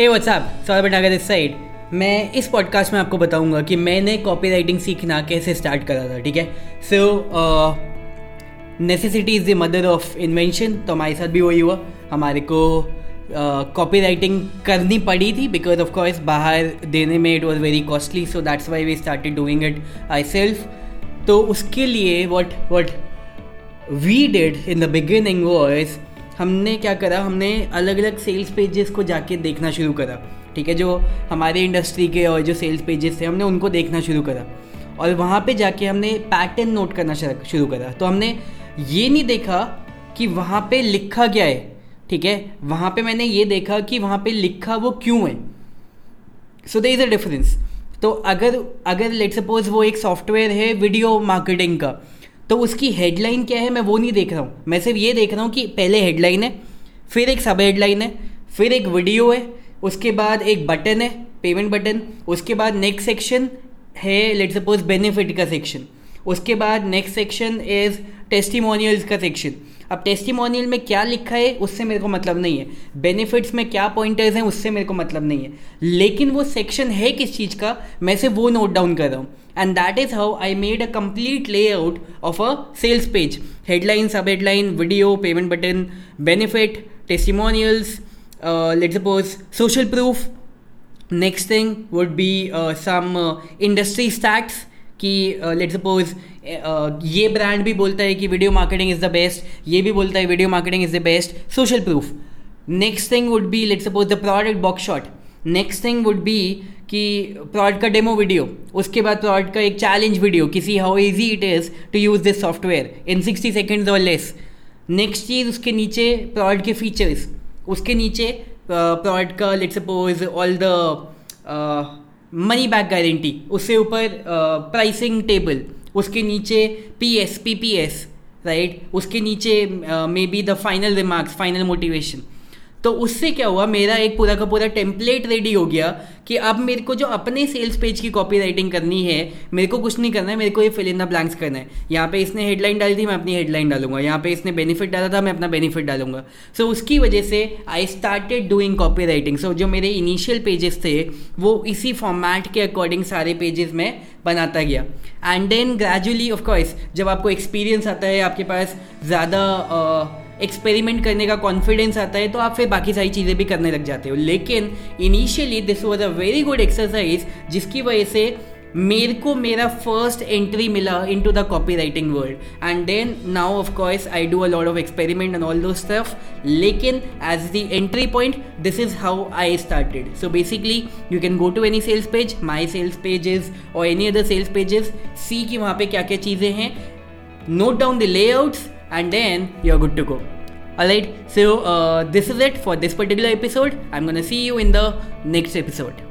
हे WhatsApp Saurabh Bhandagar इस side मैं इस पॉडकास्ट में आपको बताऊँगा कि मैंने कॉपी राइटिंग सीखना कैसे स्टार्ट करा था ठीक है? So necessity is the mother of invention तो हमारे साथ भी वही हुआ। हमारे को कॉपी uh, राइटिंग करनी पड़ी थी बिकॉज़ ऑफ़ कोर्स बाहर देने में it was very costly so that's why we started doing it I self तो उसके लिए what what we did in the beginning was हमने क्या करा, हमने अलग अलग सेल्स पेजेस को जाके देखना शुरू करा, ठीक है? जो हमारे इंडस्ट्री के और जो सेल्स पेजेस थे, हमने उनको देखना शुरू करा। और वहाँ पे जाके हमने पैटर्न नोट करना शुरू करा। तो हमने ये नहीं देखा कि वहाँ पे लिखा क्या है, ठीक है? वहाँ पे मैंने ये देखा कि वहाँ पे लिखा वो क्यों है। सो दे इज़ अ डिफरेंस तो अगर अगर लेट सपोज़ वो एक सॉफ्टवेयर है वीडियो मार्केटिंग का तो उसकी हेडलाइन क्या है, मैं वो नहीं देख रहा हूँ। मैं सिर्फ़ ये देख रहा हूँ कि पहले हेडलाइन है, फिर एक सब हेडलाइन है, फिर एक वीडियो है, उसके बाद एक बटन है पेमेंट बटन उसके बाद नेक्स्ट सेक्शन है लेट सपोज़ बेनिफिट का सेक्शन उसके बाद नेक्स्ट सेक्शन इज़ टेस्टिमोनियल्स का सेक्शन अब टेस्टिमोनियल में क्या लिखा है, उससे मेरे को मतलब नहीं है। बेनिफिट्स में क्या पॉइंटर्स हैं, उससे मेरे को मतलब नहीं है। लेकिन वो सेक्शन है किस चीज़ का, मैं से वो नोट डाउन कर रहा हूँ। And that is how I made a complete layout of a sales page headline sub headline video payment button benefit testimonials let suppose social proof next thing would be some industry stats कि let uh, suppose uh, ये brand भी बोलता है कि video marketing is the best ये भी बोलता है video marketing is the best social proof next thing would be let suppose the product box shot next thing would be कि प्रोडक्ट का डेमो वीडियो उसके बाद प्रोडक्ट का एक चैलेंज वीडियो किसी how easy it is to use this software in sixty seconds और less next चीज़ उसके नीचे प्रोडक्ट के फीचर्स उसके नीचे प्रोडक्ट uh, का let suppose all the money back guarantee उससे ऊपर प्राइसिंग टेबल उसके नीचे P S P P S right उसके नीचे maybe the final remarks final motivation तो उससे क्या हुआ मेरा एक पूरा का पूरा टेम्पलेट रेडी हो गया कि अब मेरे को जो अपने सेल्स पेज की कॉपी राइटिंग करनी है मेरे को कुछ नहीं करना है मेरे को ये फिल इन द ब्लैंक्स करना है। यहाँ पे इसने हेडलाइन डाली थी मैं अपनी हेडलाइन डालूँगा। यहाँ पे इसने बेनिफिट डाला था मैं अपना बेनिफिट डालूँगा। सो so, उसकी वजह से I started doing copywriting so जो मेरे इनिशियल पेजेस थे वो इसी फॉर्मेट के अकॉर्डिंग सारे पेजेस में बनाता गया। एंड देन ग्रेजुअली ऑफकोर्स जब आपको एक्सपीरियंस आता है आपके पास ज़्यादा एक्सपेरिमेंट करने का कॉन्फिडेंस आता है तो आप फिर बाकी सारी चीज़ें भी करने लग जाते हो। लेकिन initially this was a very good exercise जिसकी वजह से मेरे को मेरा फ़र्स्ट एंट्री मिला into the copywriting world and then now of course I do a lot of experiment and all those stuff लेकिन as the entry point this is how I started so basically you can go to any sales page my sales pages और any other sales pages see कि वहाँ पे क्या क्या चीज़ें हैं। Note down the layouts and then you're good to go. Alright so uh, this is it for this particular episode. I'm gonna see you in the next episode